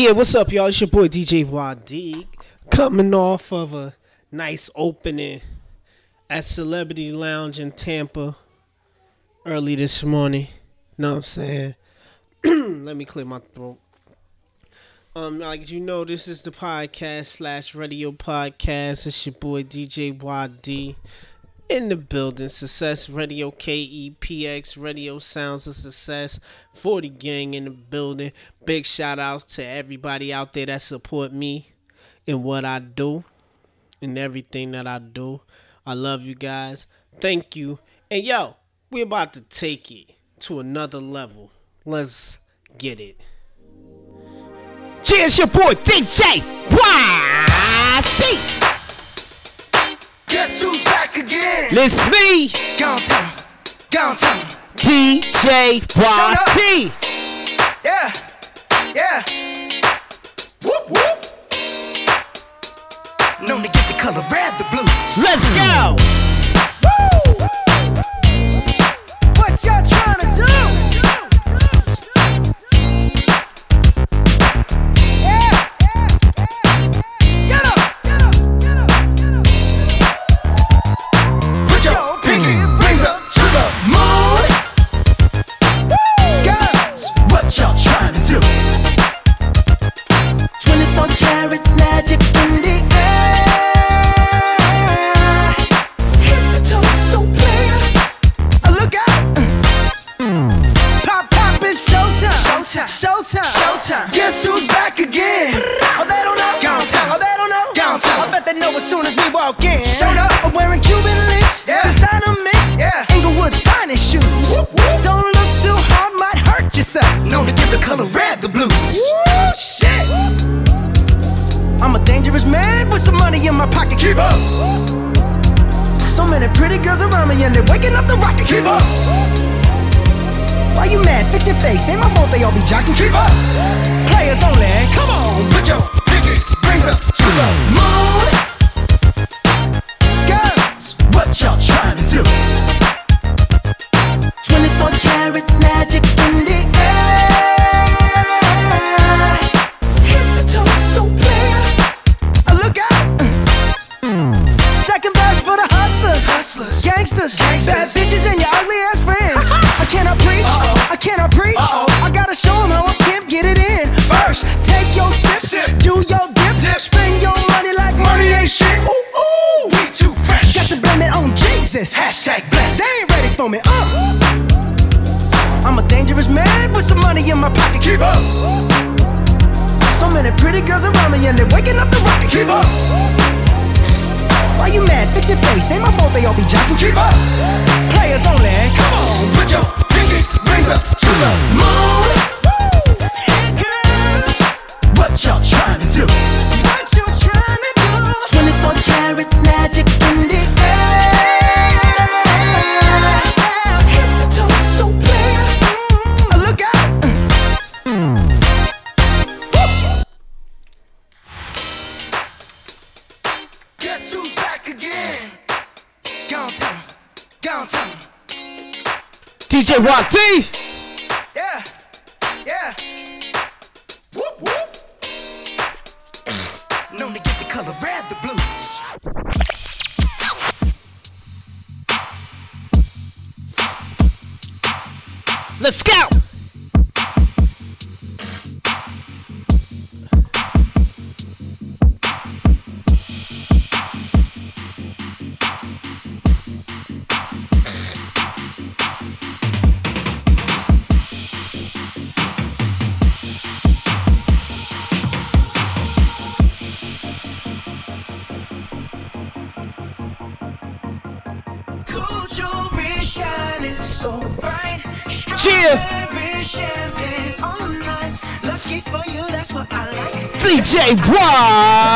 Yeah, what's up, y'all? It's your boy DJ Wadiq coming off of a nice opening at Celebrity Lounge in Tampa early this morning. Know what I'm saying? Let me clear my throat. Um, like you know, this is the podcast slash radio podcast. It's your boy DJ YD in the building. Success Radio KEPX Radio Sounds of Success 40 Gang in the building. Big shout outs to everybody out there that support me in what I do and everything that I do. I love you guys. Thank you. And yo, we're about to take it to another level. Let's get it. Cheers, your boy DJ YD. Guess who's back again? It's me, Gone him. Gone him. DJ YD. Yeah. Yeah. Whoop whoop. Known to get the color red, the blue. Let's go. Woo. What y'all trying to do? Soon walk in. Showed up. I'm wearing Cuban links. Yeah. Designer mix. Yeah. Inglewood's finest shoes. Don't look too hard, might hurt yourself. Known to give the color red the blues. Woo, shit. I'm a dangerous man with some money in my pocket. Keep up. So many pretty girls around me and they're waking up the rocket. Keep up. Why you mad? Fix your face. Ain't my fault they all be jocking. Keep up. Players only. Come on. Put your pinky rings up to the moon. 小船。You your face. Ain't my fault they all be jocking. Keep up. Players only. Come on, put your pinky up to the moon. DJ DJ YD.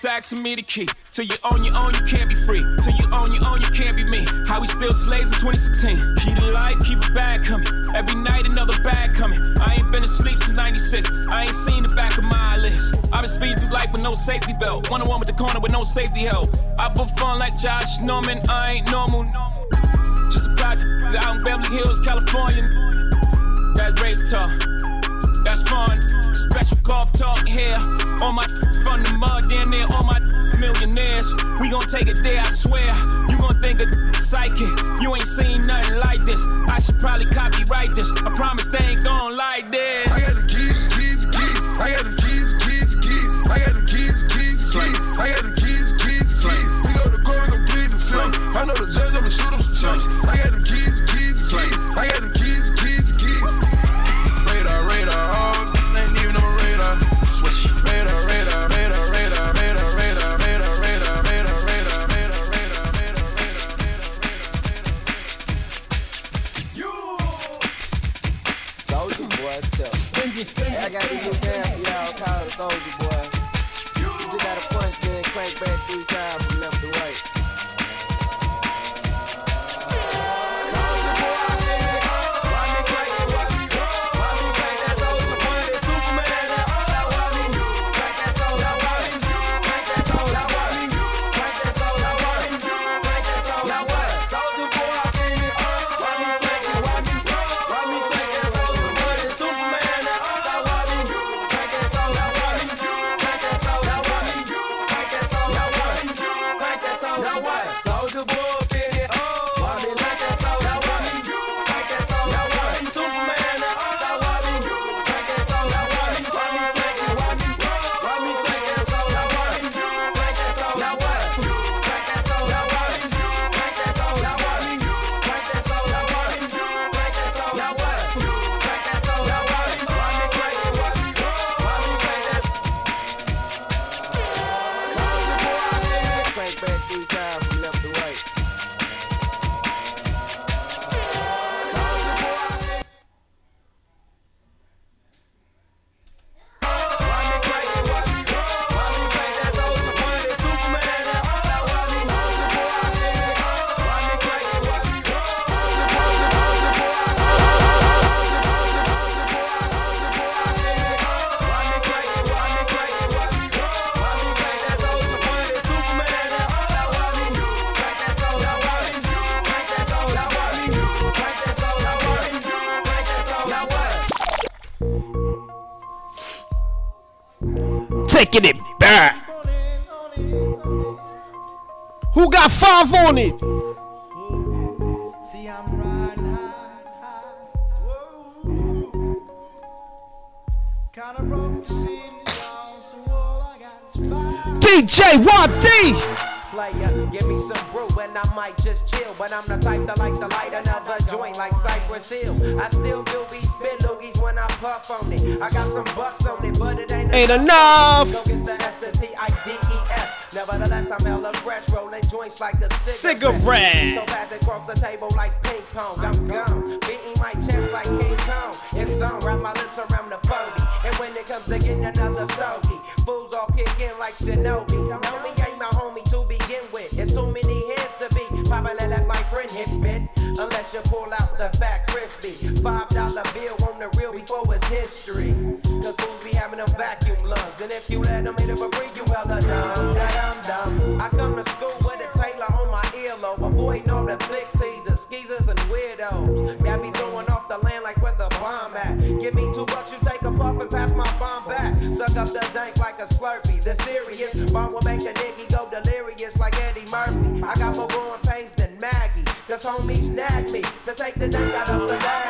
He's asking me the key. Till you own your own, you can't be free. Till you own your own, you can't be me. How we still slaves in 2016. Keep the light, keep a bag coming. Every night another bag coming. I ain't been asleep since 96. I ain't seen the back of my eyelids. I've been speeding through life with no safety belt. One on one with the corner with no safety help. I perform like Josh Norman. I ain't normal. Just a project out in Beverly Hills, California. That rape talk. Fun. Special golf talk here. On my from the mud, down there, all my millionaires. We gon' take it there, I swear. You gon' think of psychic. You ain't seen nothing like this. I should probably copyright this. I promise they ain't gon' like this. I got the keys, keys, keys. I got the keys, keys, keys. I got the keys, keys, keys. I got the keys, keys, keys. We go to court, we gon' plead the fifth. I know the judge, I'ma shoot him some chips. I got I got these new down y'all, call it Soldier boy. You just gotta punch, then crank back three times from is five. DJ YD. player. Give me some brew and I might just chill. But I'm the type that like to light another joint like Cypress Hill. I still do these spit loogies when I puff on it. I got some bucks on it, but it ain't, Ain't enough. Go get the S, the T, I, D, E, S. Nevertheless, I'm hella fresh, rolling joints like a cigarette. So pass it across the table like ping pong. I'm gone, beating my chest like King Kong. It's on, wrap my lips around the phony. And when it comes to getting another stogie, fools all kick in like Shinobi. Know me ain't my homie to begin with. It's too many hands to be. Probably let my friend hit bit. Unless you pull out the fat crispy. Five dollar bill on the real before it's history. Cause fools be having them vacuum lungs. And if you let them hit it for free, you hella dumb, Suck up the dank like a slurpee. The serious bomb will make a nigga go delirious like Eddie Murphy. I got more growing pains than Maggie, cause homies nag me to take the dank out of the bag.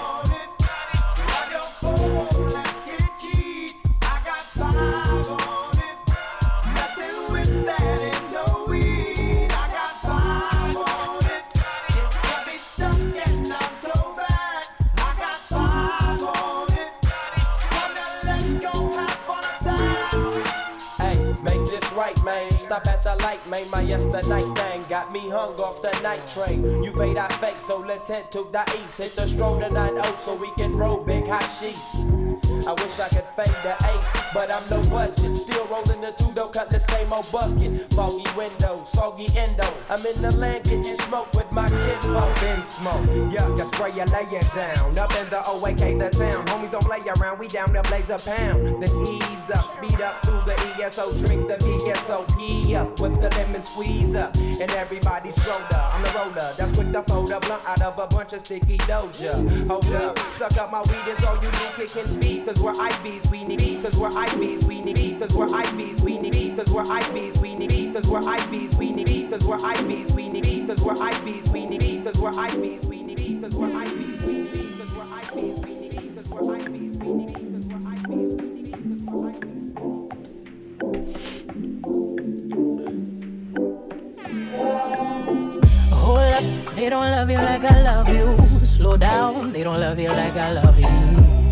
Man. My yesterday thing got me hung off the night train. You fade, I fake, so let's head to the east. Hit the stroll to 9 so we can roll big hot sheets. I wish I could fade the eight, but I'm no budget. Still rolling the two though, cut the same old bucket. Foggy window, soggy endo. I'm in the land getting smoke with my kid Up in smoke, yuck, I spray you, lay down. Up in the OAK, the town. Homies don't play around, we down to blaze a pound. Then ease up, speed up through the ESO, drink the VSOP up with the lemon squeeze up. And everybody's roller, I'm the roller. That's quick to fold a blunt out of a bunch of sticky doja. Hold up, suck up my weed, is all you do, kicking feet. Cause we're IBs, we need beef, cause we're IBs, we need we're IBs, we need we're IBs, we need we're IBs, we need we're IBs, we need we're IBs, we need we're IBs, we need we're IBs, they don't love you like I love you. Slow down, they don't love you like I love you.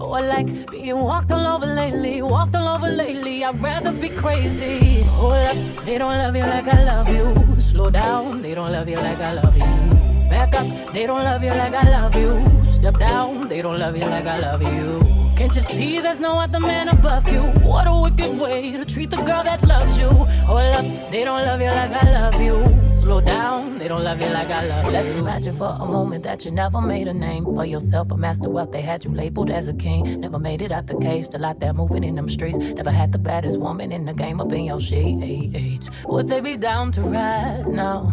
Or like being walked all over lately, walked all over lately. I'd rather be crazy. Hold up, they don't love you like I love you. Slow down, they don't love you like I love you. Back up, they don't love you like I love you. Step down, they don't love you like I love you. Can't you see there's no other man above you? What a wicked way to treat the girl that loves you. Hold up, they don't love you like I love you. Slow down, they don't love you like I love you. Let's imagine for a moment that you never made a name for yourself, a master wealth. They had you labeled as a king. Never made it out the cage, still out there moving in them streets. Never had the baddest woman in the game up in your sheets. Would they be down to ride now?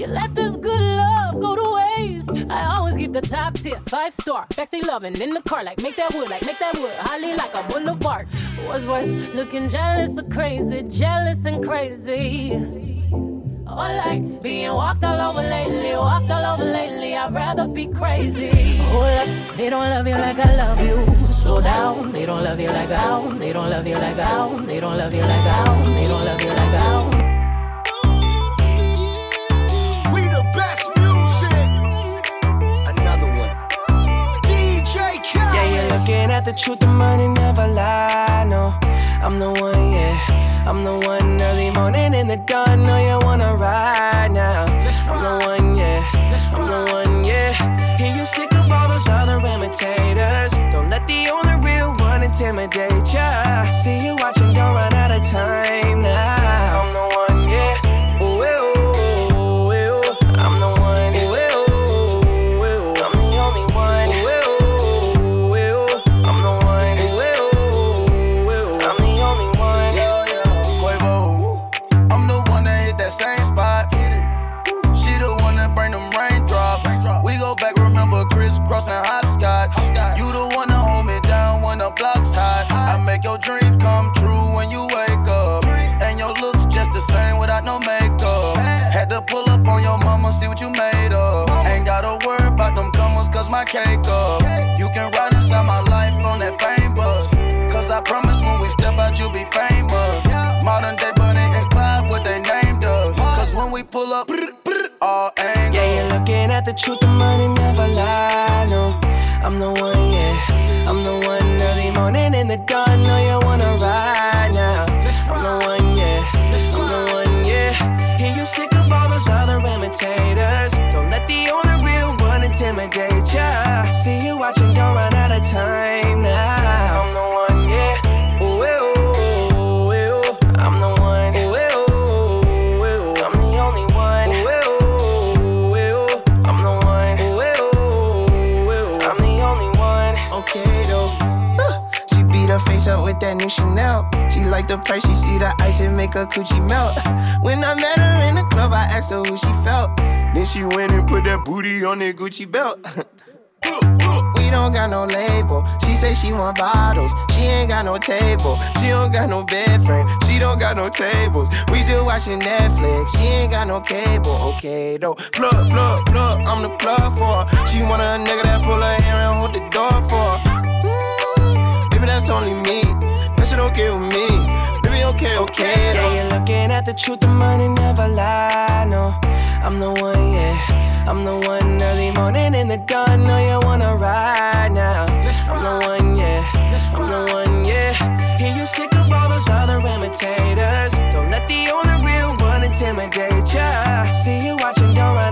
You let this good love go to waste. I always keep the top tier, five star. Backseat loving in the car, like make that wood, like make that wood. Holly like a boulevard. What's worse, looking jealous or crazy, jealous and crazy. Oh, or like being walked all over lately, walked all over lately. I'd rather be crazy. Oh, Hold up, they don't love you like I love you. Slow down, they don't love you like I do. They don't love you like I do. They don't love you like I do. They don't love you like I do. Looking at the truth, the money never lie. No, I'm the one, yeah. I'm the one early morning in the dawn. Know you wanna ride put that booty on that Gucci belt. We don't got no label. She say she want bottles. She ain't got no table. She don't got no bed frame. She don't got no tables. We just watching Netflix. She ain't got no cable. Okay though. Plug, plug, plug. I'm the plug for her. She want a nigga that pull her hair and hold the door for her. Mm, baby, that's only me. That shit okay with me. Baby, okay, okay though. Yeah, you're looking at the truth, the money never lie. No, I'm the one, yeah. I'm the one early morning in the dawn. Know you wanna ride now. I'm the one, yeah. I'm the one, yeah. Hear you sick of all those other imitators. Don't let the only real one intimidate ya. See you watching, don't run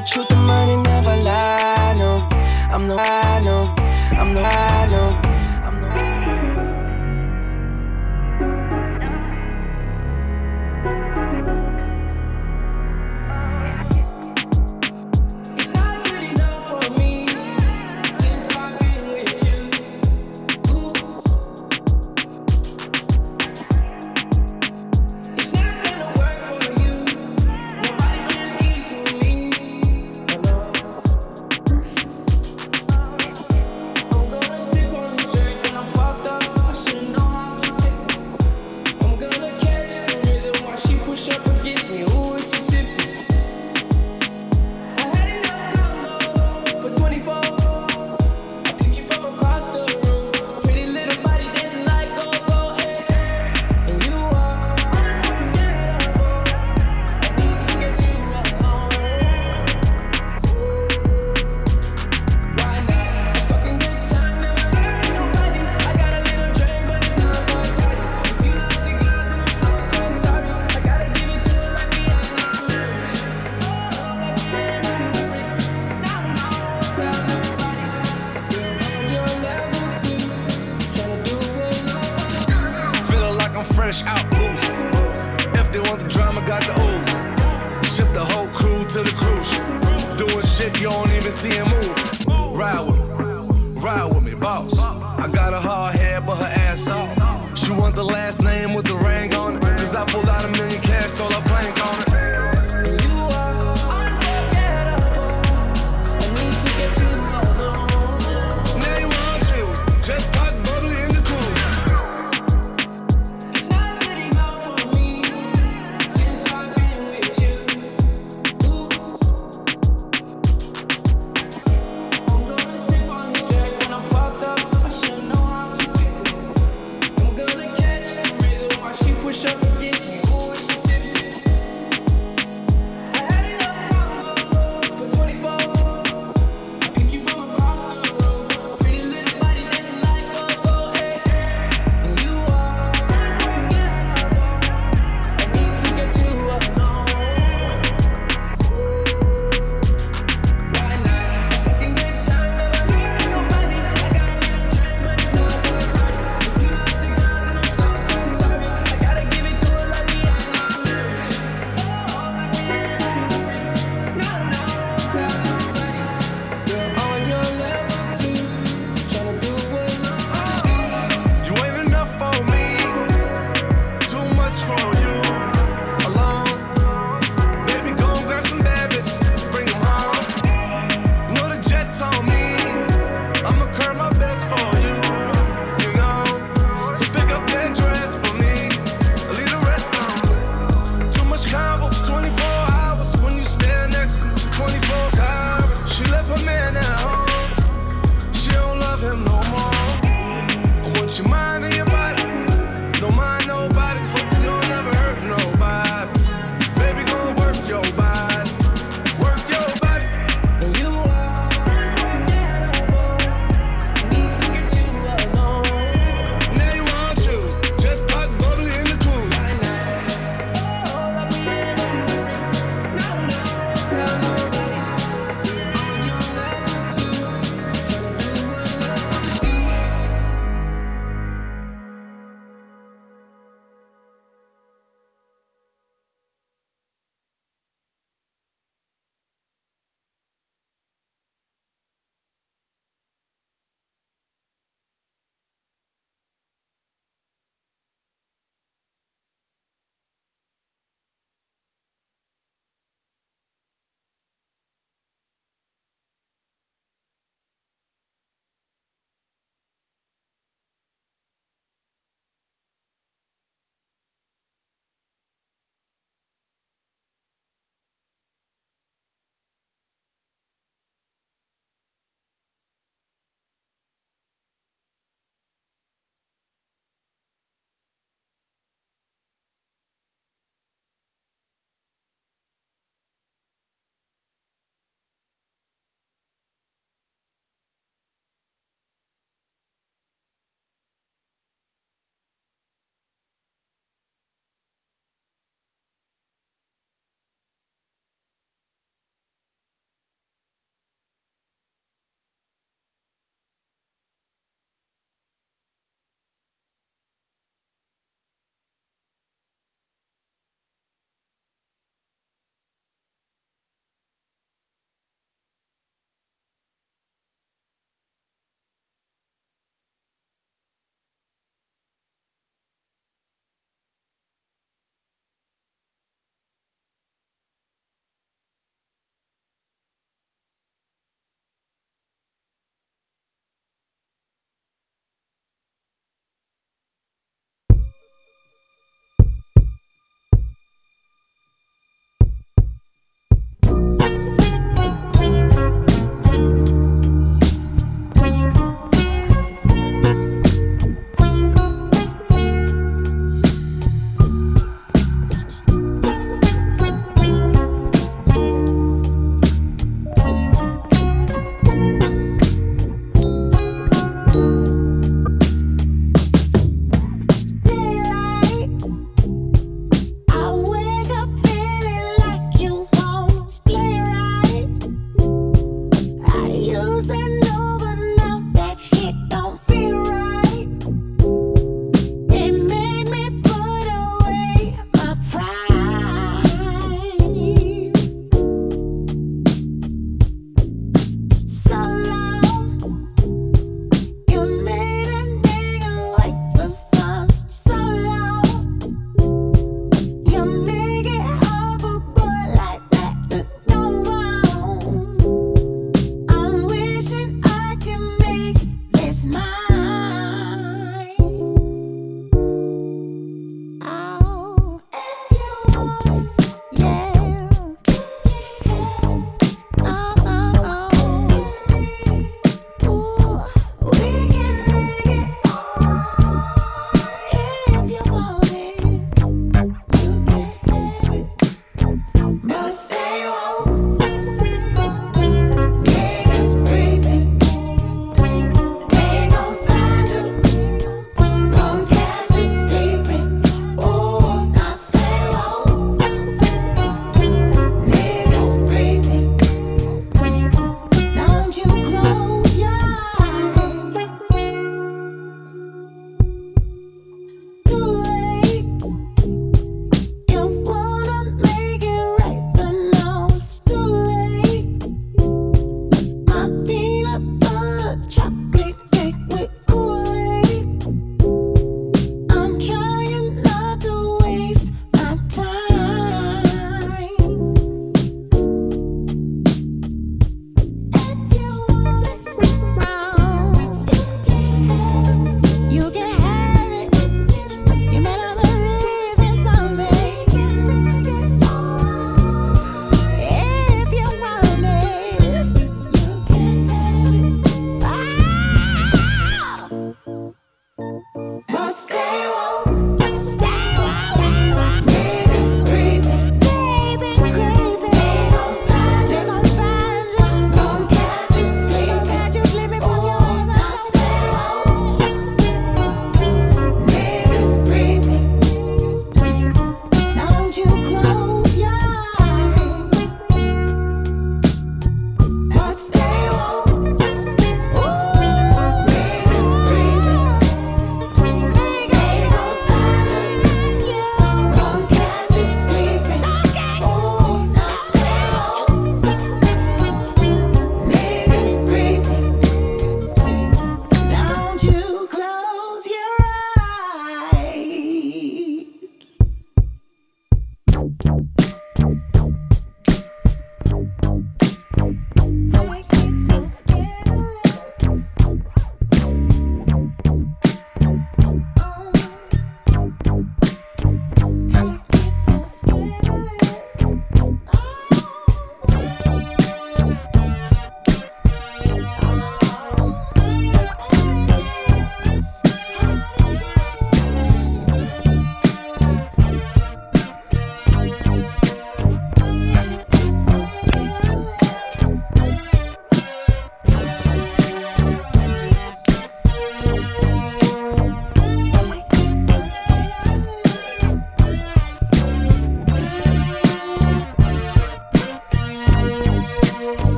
the truth, the money never lie. No, I'm the I know. I'm the I know.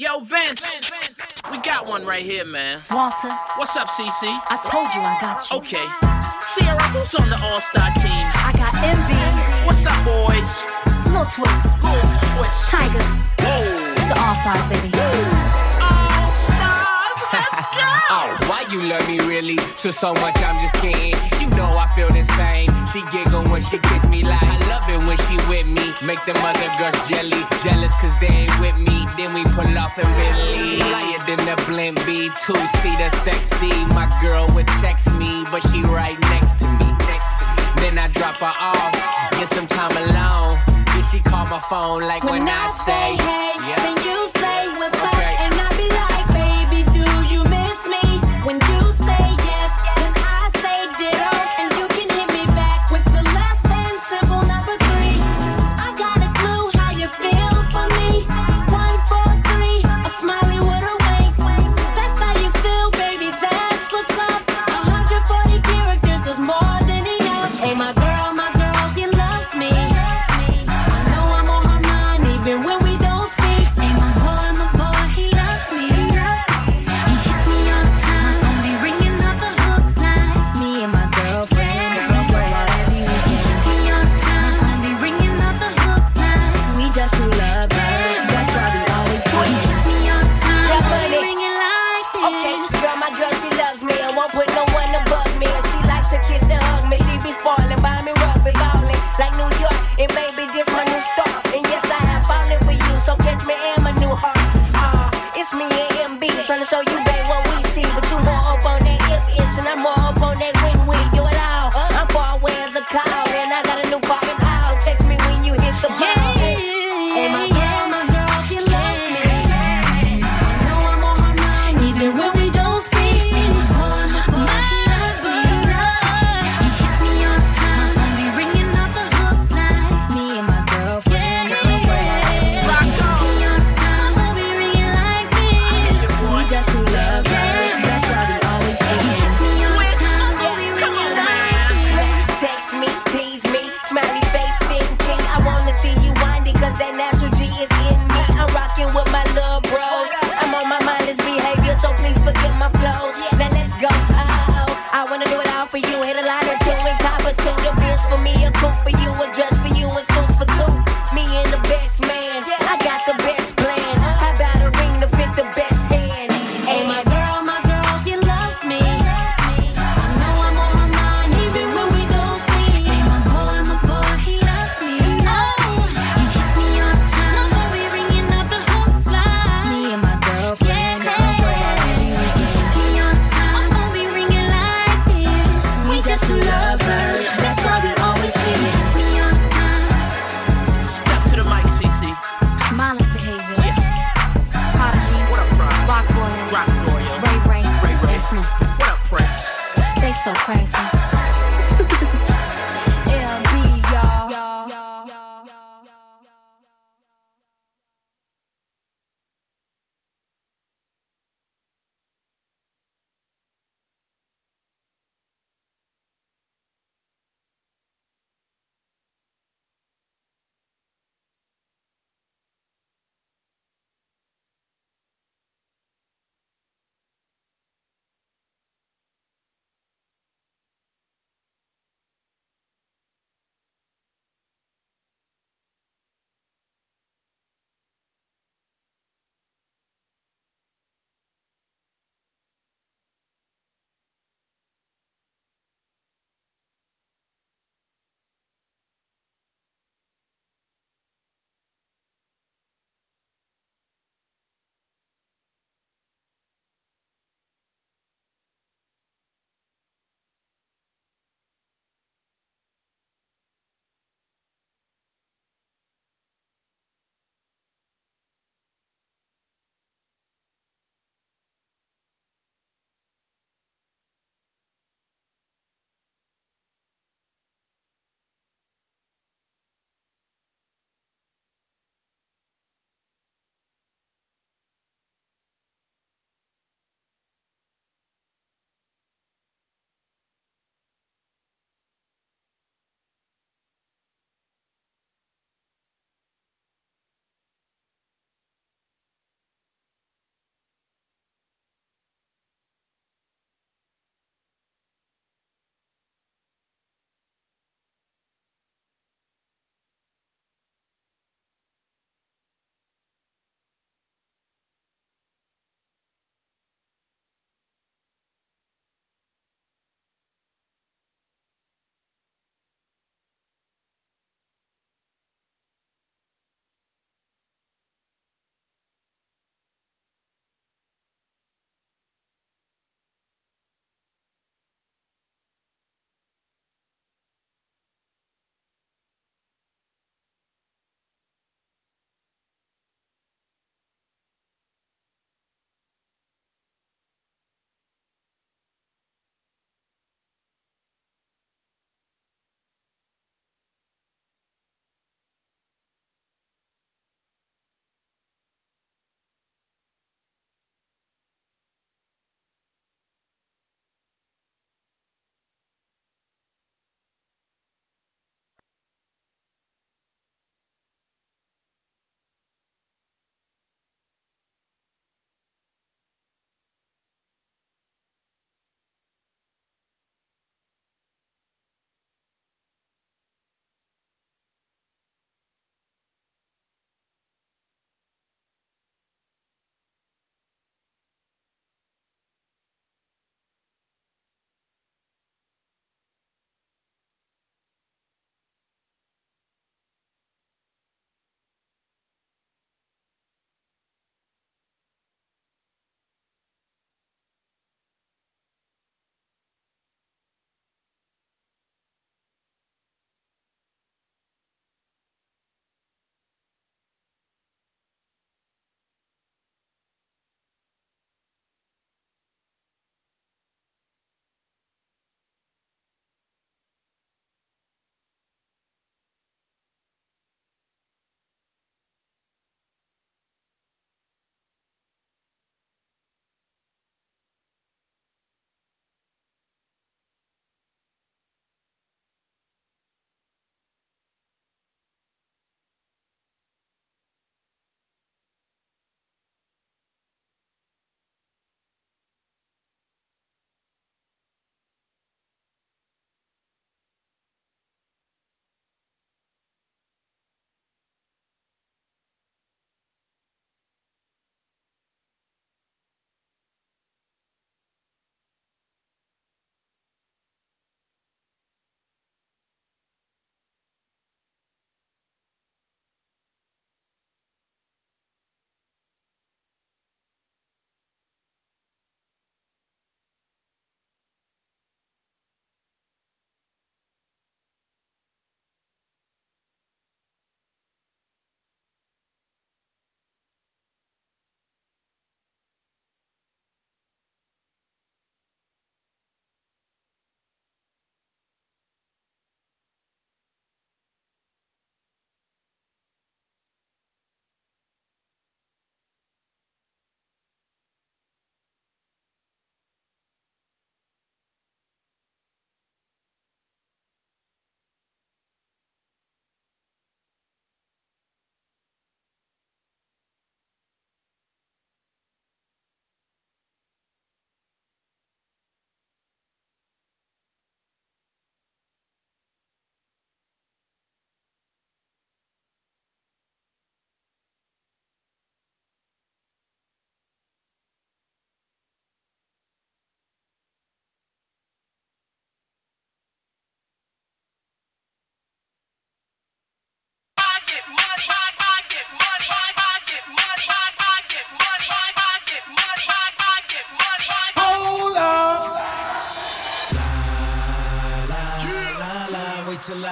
Yo, Vince, we got one right here, man. Walter. What's up, CC? I told you I got you. Okay. Sierra, who's on the All Star team? I got MB. What's up, boys? Little Twist. Little Twist. Tiger. Whoa. It's the All Stars, baby. Whoa you love me really, so so much I'm just kidding. You know I feel the same. She giggle when she kiss me like I love it when she with me. Make the mother girls jelly, jealous cause they ain't with me. Then we pull off in Bentley, flyer than the blimp B two seater sexy. My girl would text me, but she right next to me. Next to me. Then I drop her off, get some time alone. Then she call my phone like when, when I, I, say hey, yeah. then you when you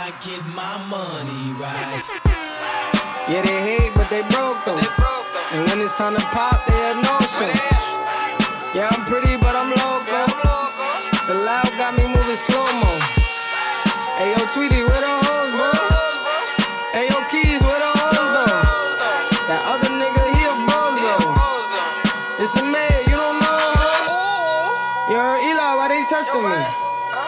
I get my money right. Yeah, they hate, but they broke though. And when it's time to pop, they had no show. Yeah, I'm pretty, but I'm loco. The loud got me moving slow mo. Hey, yo, Tweety, where the hoes, bro? Hey, yo, Keys, where the hoes, though? That other nigga, he a bozo. It's a man, you don't know. Oh, oh, oh. Yo, Eli, why they testing me?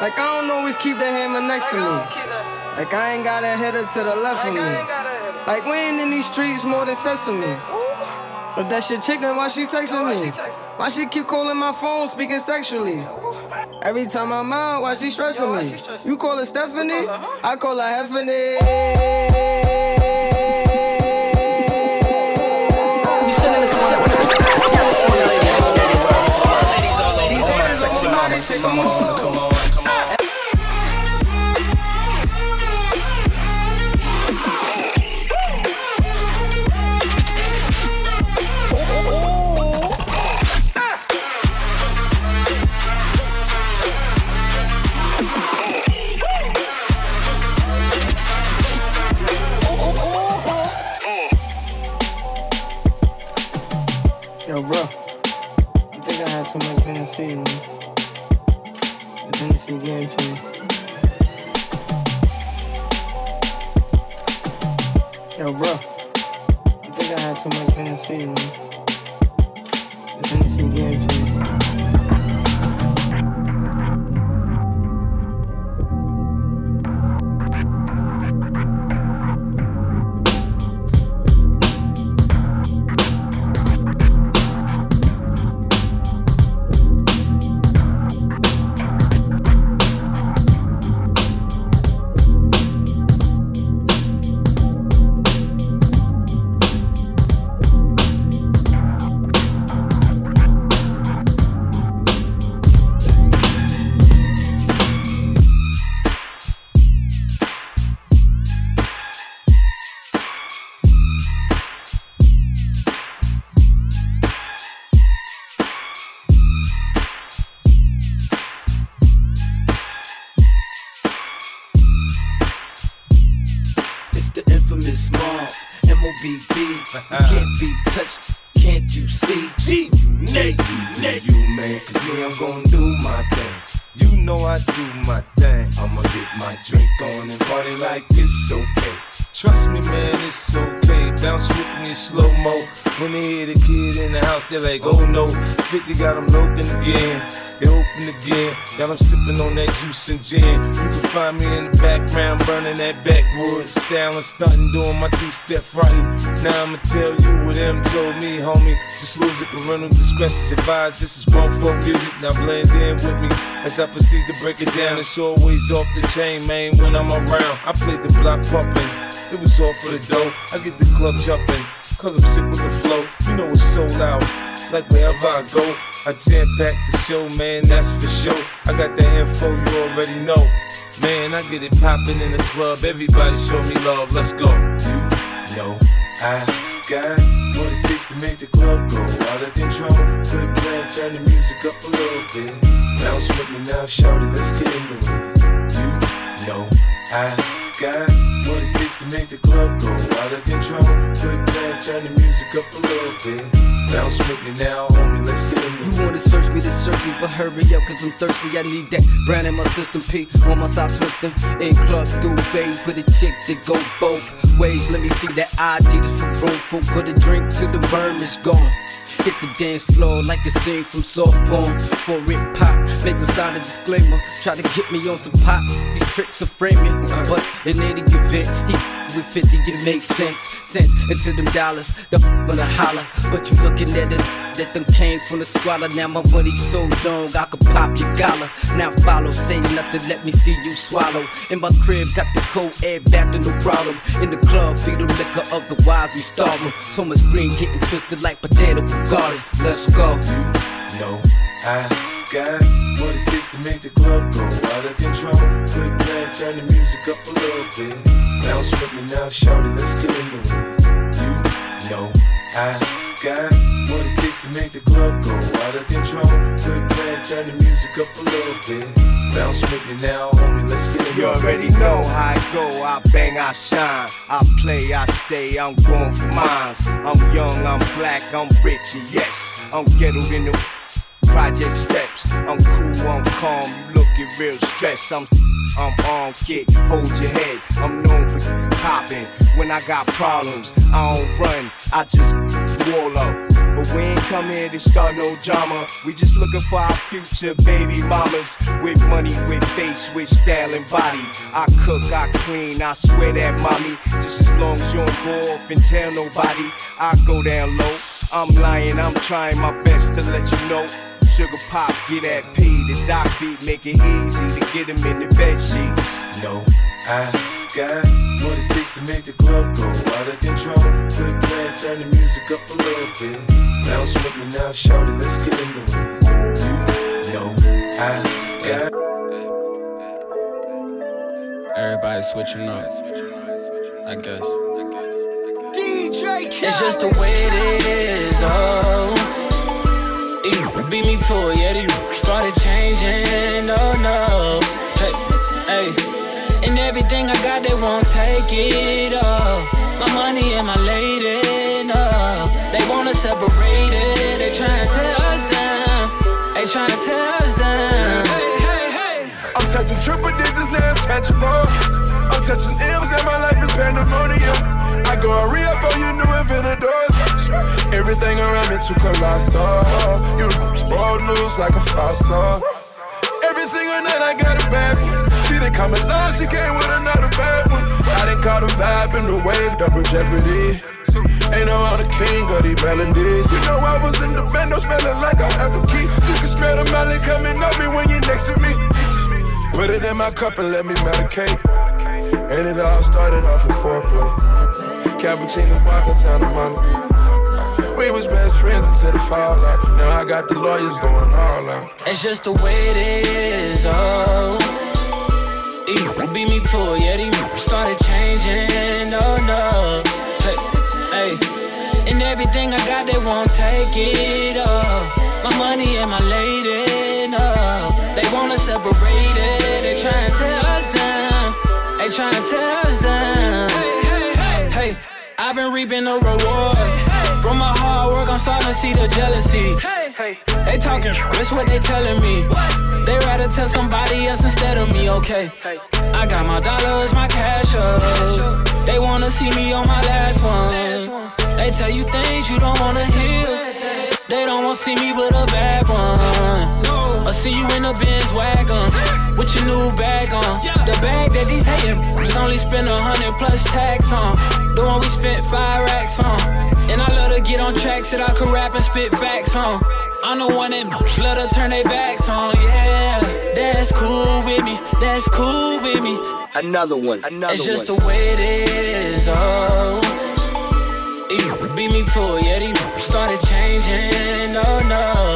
Like, I don't always keep the hammer next to me. Like, I ain't got a header to the left of me. Like, we ain't in these streets more than sesame. But that shit chick, then why she texting me? Why she keep calling my phone, speaking sexually? Every time I'm out, why she stressing me? You call her Stephanie? I call her Heffany. Drink on and party like it's okay. Trust me, man, it's okay. Bounce with me slow mo. When they hear the kid in the house, they're like, oh no. 50 got them looking again. They open again. Got them sipping on that juice and gin. You can find me in the background, burning that backwood. Styling, stunting, doing my two step fronting. Now I'ma tell you what them told me, homie. Just lose it, parental discretion's advised. This is grown folk music. Now blend in with me as I proceed to break it down. It's always off the chain, man, when I'm around. I play the block pumping. It was all for the dough. I get the club jumping, cause I'm sick with the flow. You know it's so loud, like wherever I go. I jam back the show, man, that's for sure. I got the info you already know. Man, I get it poppin' in the club. Everybody show me love, let's go. You know I got what it takes to make the club go out of control. Good plan, turn the music up a little bit. Bounce with me now, shout it, let's get into it. You know I got to make the club go out of control. Good plan, turn the music up a little bit. Bounce with me now, homie, let's get it. You wanna search me to search me, but hurry up, cause I'm thirsty. I need that brand in my system. P on my side twisting. In club through fade with a chick that go both ways. Let me see that ID just for room for put a drink till the burn is gone. Hit the dance floor like a scene from soft porn. For it pop, make them sign a disclaimer. Try to get me on some pop. These tricks are framing, but in any event, he with 50 it makes sense. Sense into them dollars, the wanna holler. But you looking at it, that them came from the squalor. Now my money's so long, I could pop your collar. Now follow, say nothing, let me see you swallow. In my crib, got the cold air back to no problem. In the club, feed them liquor, otherwise we starve 'em. So much green getting twisted like potato garden. Let's go. You know I got what it takes to make the club go out of control. Good plan, turn the music up a little bit. Bounce with me now, shout let's get in the room. You know I got what it takes to make the club go out of control. Good plan, turn the music up a little bit. Bounce with me now, homie, let's get into it. You already know how I go, I bang, I shine. I play, I stay, I'm going for mines. I'm young, I'm black, I'm rich, yes. I'm ghetto in the project steps. I'm cool, I'm calm, looking real stressed. I'm I'm on kick, hold your head. I'm known for popping when I got problems. I don't run, I just wall up. But we ain't come here to start no drama. We just looking for our future baby mamas. With money, with face, with style and body. I cook, I clean, I swear that mommy. Just as long as you don't go off and tell nobody, I go down low. I'm lying, I'm trying my best to let you know Sugar Pop, get that P. The doc beat, make it easy to get him in the bed sheets. No, I got what it takes to make the club go out of control. Good plan, turn the music up a little bit. Bounce with me now, shout let's get into it. You know I got. Everybody switching up, I guess. DJ Khaled. It's just the way it is, oh. Ew, beat me to yeah they Started changing, oh no. Hey, hey. And everything I got, they won't take it all. My money and my lady, no. They wanna separate it. They tryna tear us down. They tryna tear us down. Hey, hey, hey. I'm touching triple digits now, it's catching on. I'm touching M's and my life is pandemonium. I go a re-up on you new inventor doors. Everything around me too colossal. You broke loose like a fossil. Every single night I got a bad one. She didn't come alone, she came with another bad one. I didn't call the vibe in the wave, double jeopardy. Ain't no other king of these melodies. You know I was in the bando smelling like I have a key. You can smell the melon coming up me when you're next to me. Put it in my cup and let me medicate. And it all started off with foreplay. Cappuccino's vodka, Santa Monica. We was best friends until the fallout. Now I got the lawyers going all out. It's just the way it is, oh. He beat me to it, yeah, they started changing, oh no. Hey, hey. And everything I got, they won't take it, oh. My money and my lady, no. They wanna separate it, they to tear us down. They tryna tear us down. Hey, hey, hey. hey. I've been reaping the rewards. From my hard work, I'm starting to see the jealousy. Hey, they talking, that's what they telling me. What? They rather tell somebody else instead of me, okay? Hey. I got my dollars, my cash up. They wanna see me on my last one. They tell you things you don't wanna hear. They don't wanna see me with a bad one. I see you in a Benz wagon. With your new bag on. The bag that these hatin' only spend a hundred plus tax on. The one we spent five racks on. And I love to get on tracks that I could rap and spit facts on. I'm the one that love to turn their backs on. Yeah, that's cool with me. That's cool with me. Another one. Another It's just one. the way it is. Oh. Beat me to it, yeah, started changing, oh no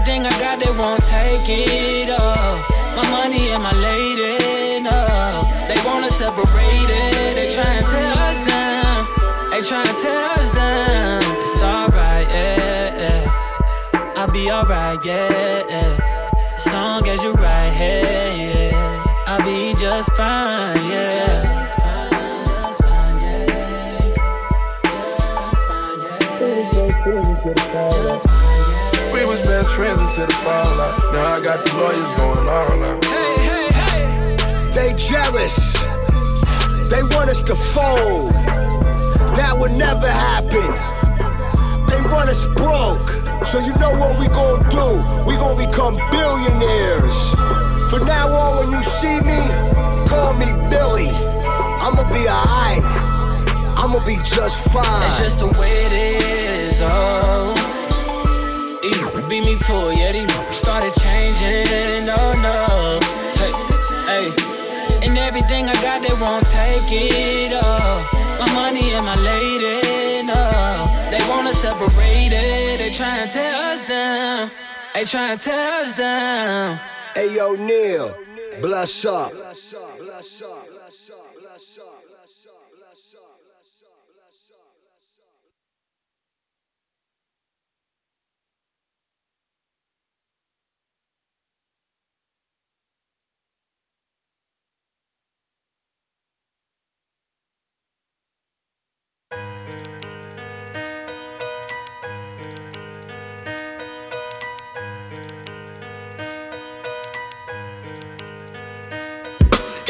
Everything I got, they won't take it up. My money and my lady, no. They wanna separate it. They tryna tear us down. They tryna tear us down. It's alright, yeah, yeah. I'll be alright, yeah, yeah. As long as you're right here, yeah. I'll be just fine, yeah. best friends until the fallout. Now I got the lawyers going all out. Hey, hey, hey. They jealous. They want us to fold. That would never happen. They want us broke. So you know what we gonna do? We gonna become billionaires. For now on, when you see me, call me Billy. I'ma be alright. I'ma be just fine. It's just the way it is. Oh be me to a yeah. Started changing, oh no. Hey, hey. And everything I got, they won't take it Oh. My money and my lady, no. They wanna separate it, they try and tear us down. They try and tear us down. Hey, yo, Neil, bless up.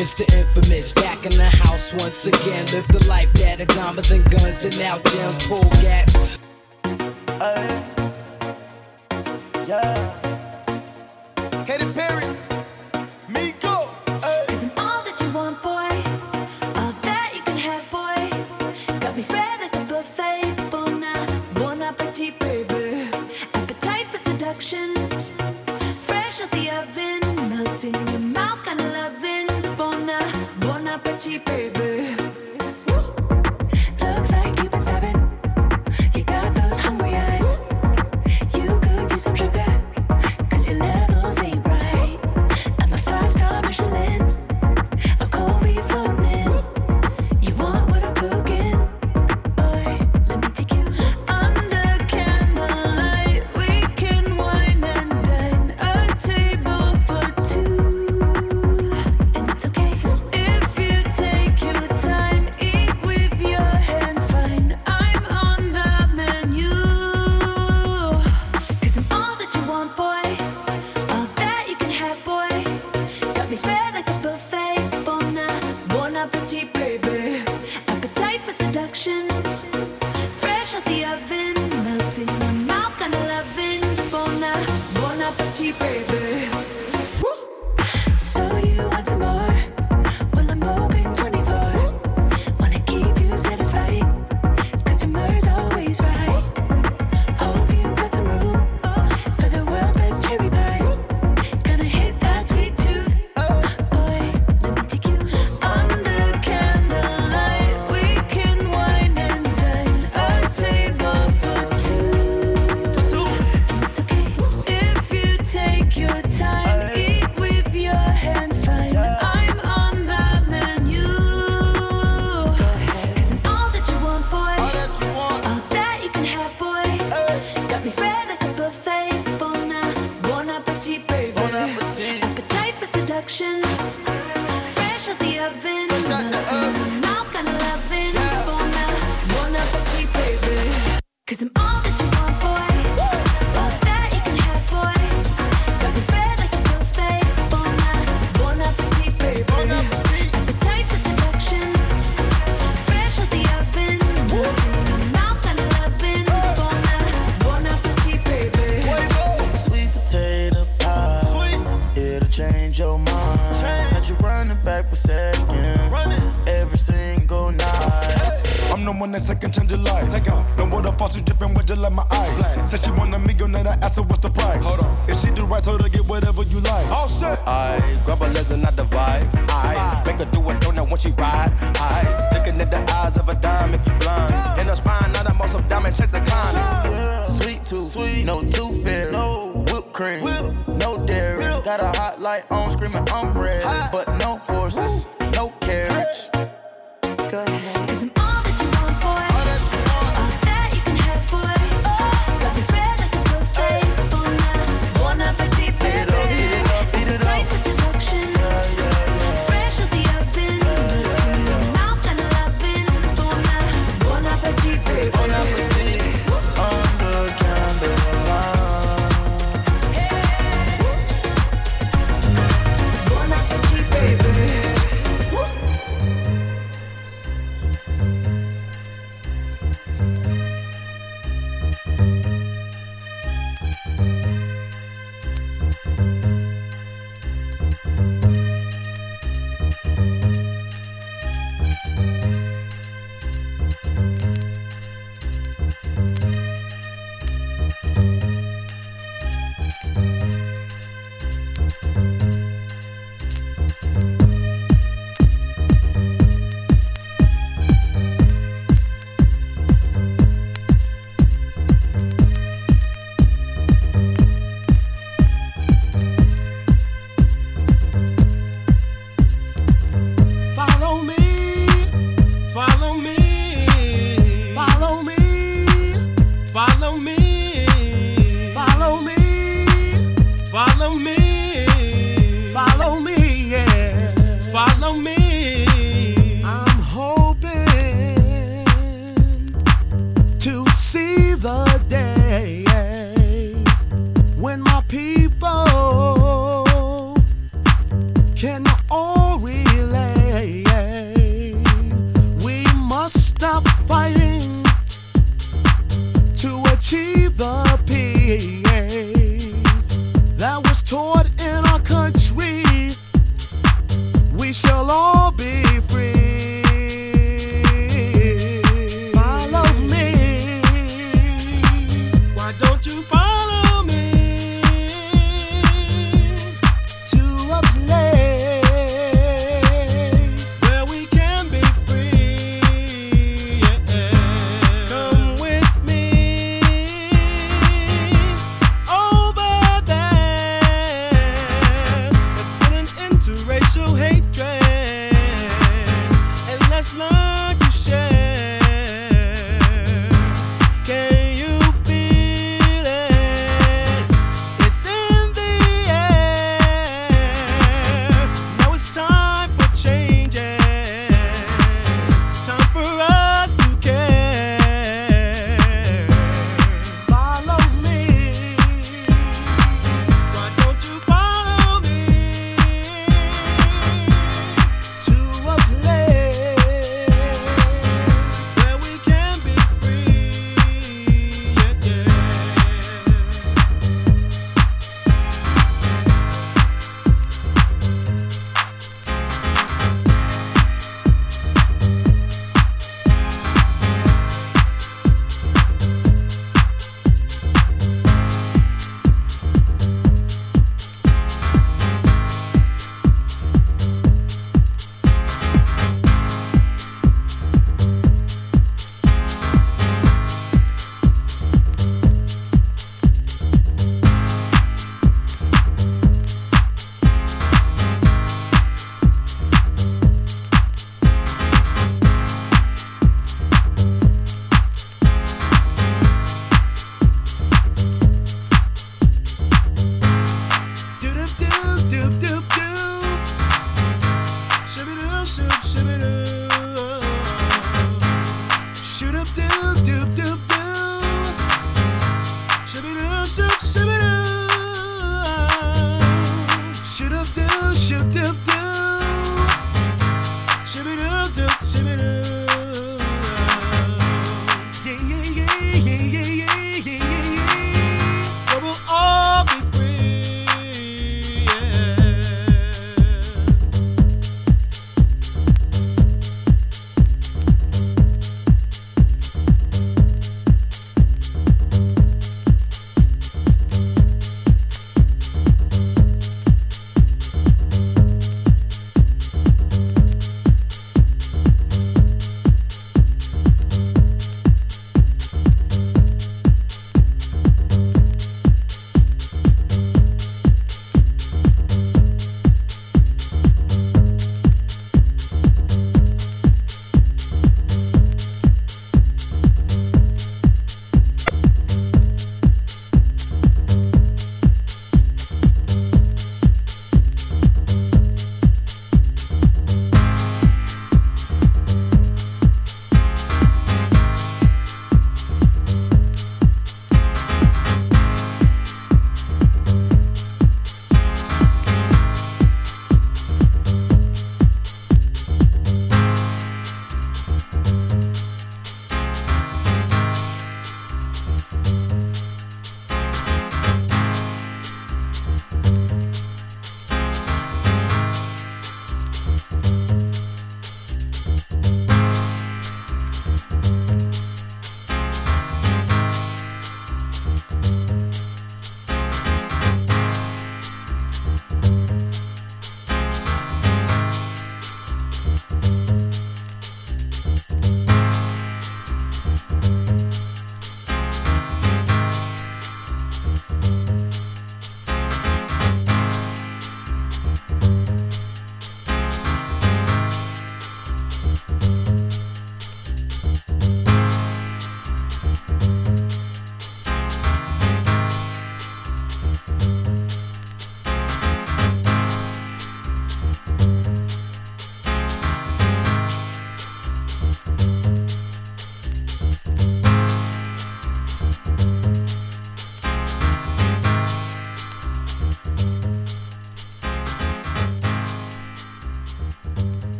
It's the infamous. Back in the house once again. Live the life that of diamonds and guns and now jam pool gas. Yeah. So what's the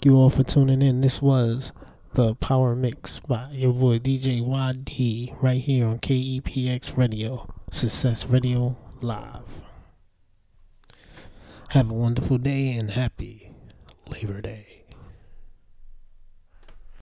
Thank you all for tuning in. This was the Power Mix by your boy DJ YD right here on KEPX Radio, Success Radio Live. Have a wonderful day and happy Labor Day.